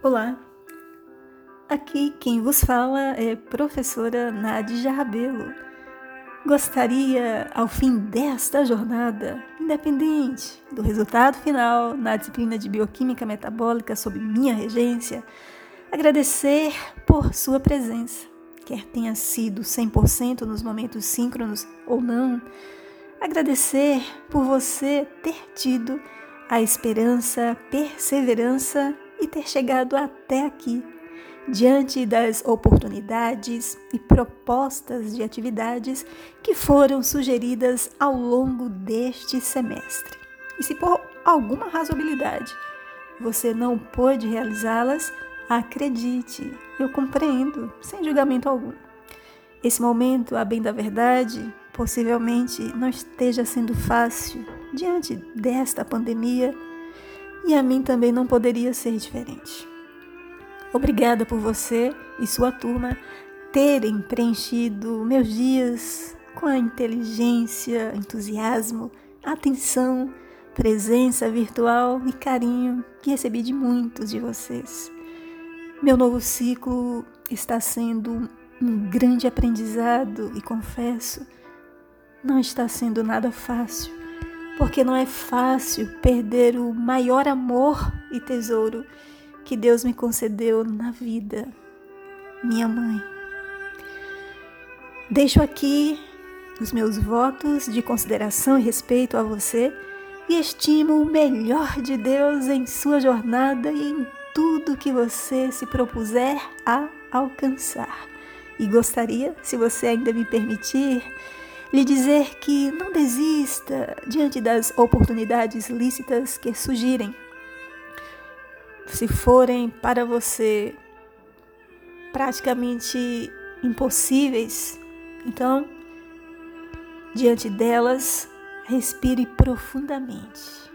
Olá, aqui quem vos fala é professora Nadia Rabelo. Gostaria, ao fim desta jornada, independente do resultado final na disciplina de Bioquímica Metabólica sob minha regência, agradecer por sua presença, quer tenha sido 100% nos momentos síncronos ou não, agradecer por você ter tido a esperança, perseverança e ter chegado até aqui, diante das oportunidades e propostas de atividades que foram sugeridas ao longo deste semestre. E se por alguma razoabilidade você não pôde realizá-las, acredite, eu compreendo, sem julgamento algum. Esse momento, a bem da verdade, possivelmente não esteja sendo fácil diante desta pandemia e a mim também não poderia ser diferente. Obrigada por você e sua turma terem preenchido meus dias com a inteligência, entusiasmo, atenção, presença virtual e carinho que recebi de muitos de vocês. Meu novo ciclo está sendo um grande aprendizado e confesso, não está sendo nada fácil porque não é fácil perder o maior amor e tesouro que Deus me concedeu na vida, minha mãe. Deixo aqui os meus votos de consideração e respeito a você e estimo o melhor de Deus em sua jornada e em tudo que você se propuser a alcançar. E gostaria, se você ainda me permitir, lhe dizer que não desista diante das oportunidades lícitas que surgirem. Se forem para você praticamente impossíveis, então, diante delas, respire profundamente.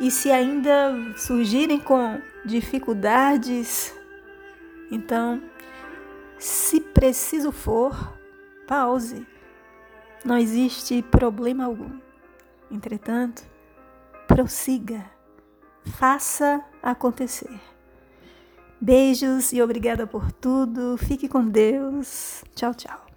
E se ainda surgirem com dificuldades, então, se preciso for, pause não existe problema algum. Entretanto, prossiga, faça acontecer. Beijos e obrigada por tudo. Fique com Deus. Tchau, tchau.